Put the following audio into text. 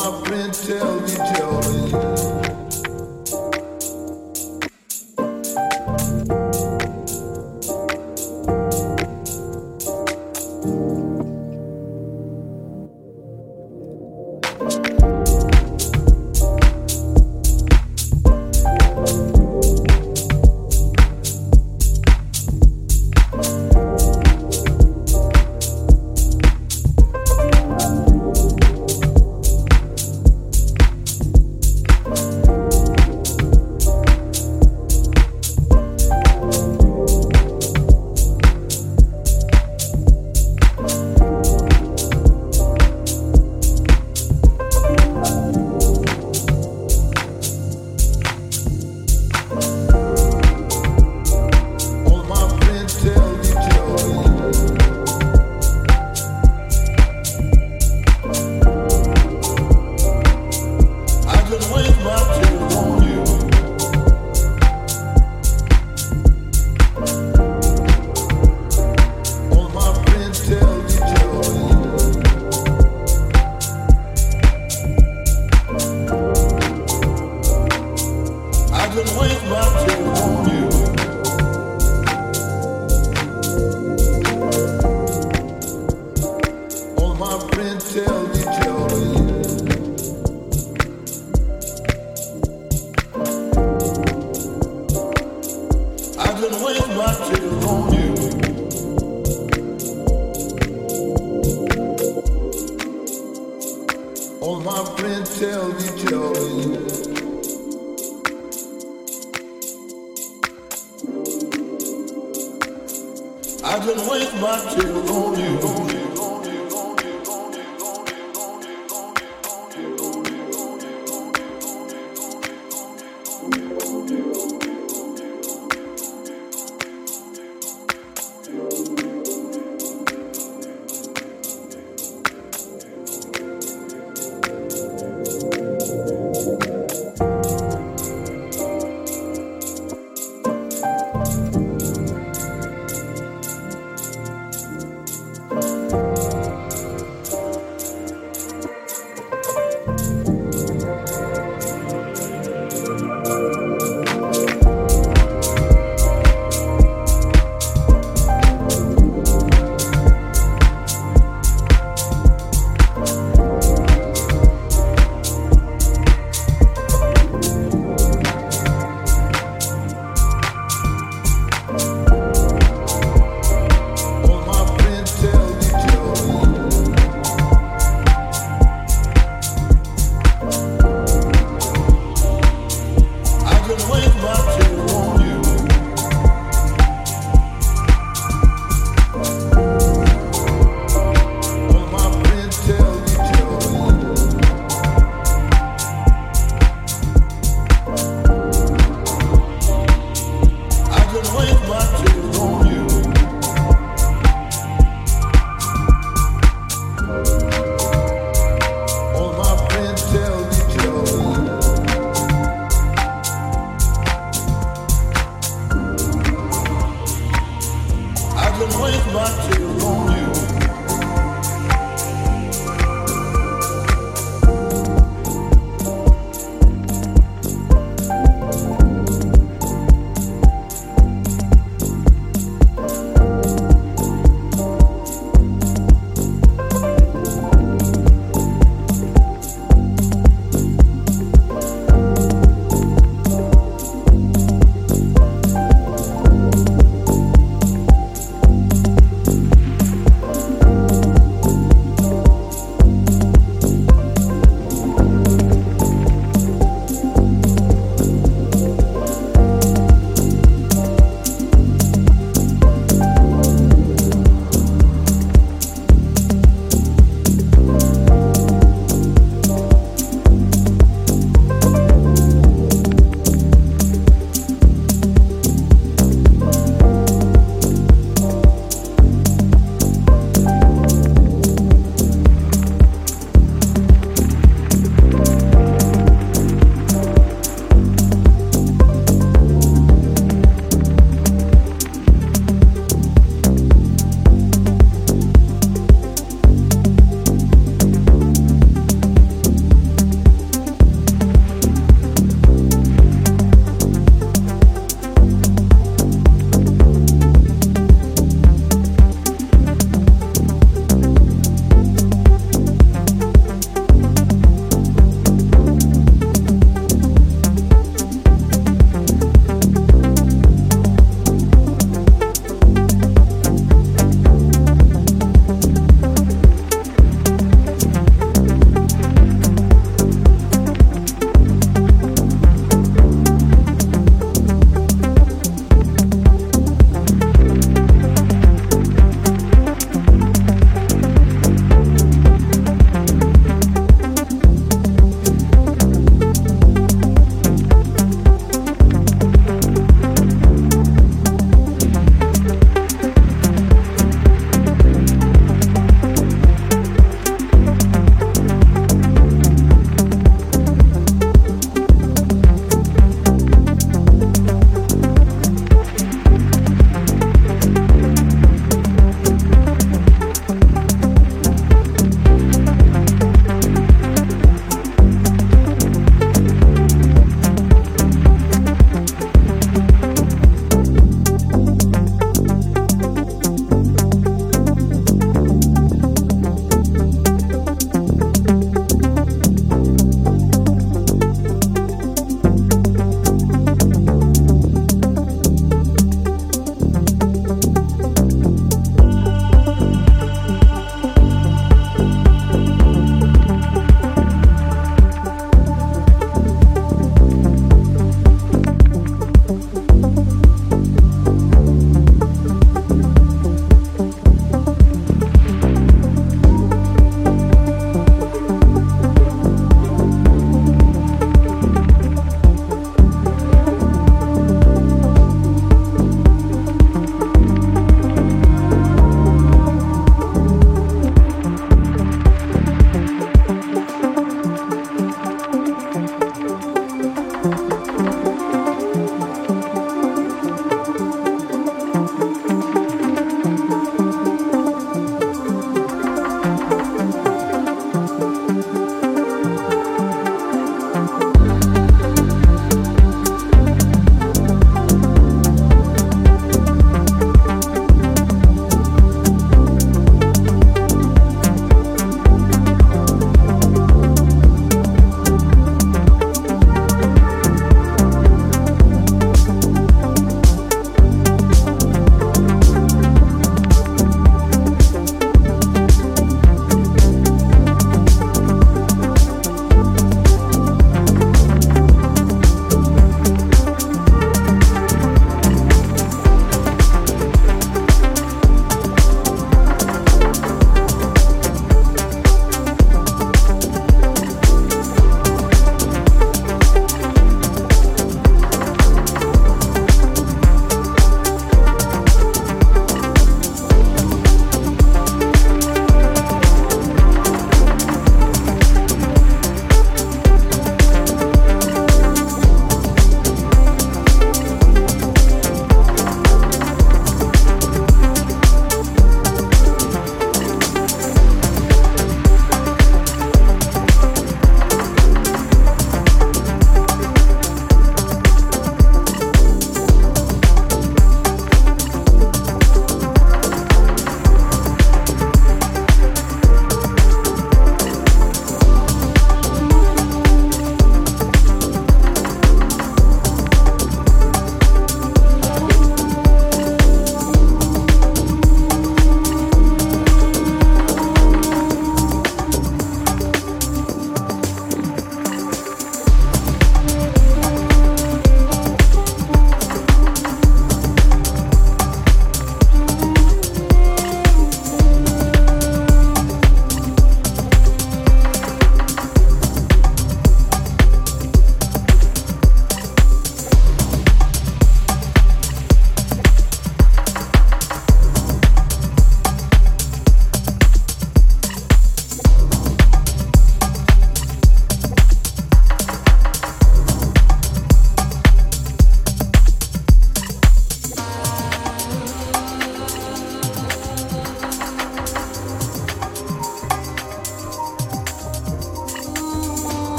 my friend, tell me, tell me. I've been with my tail on you.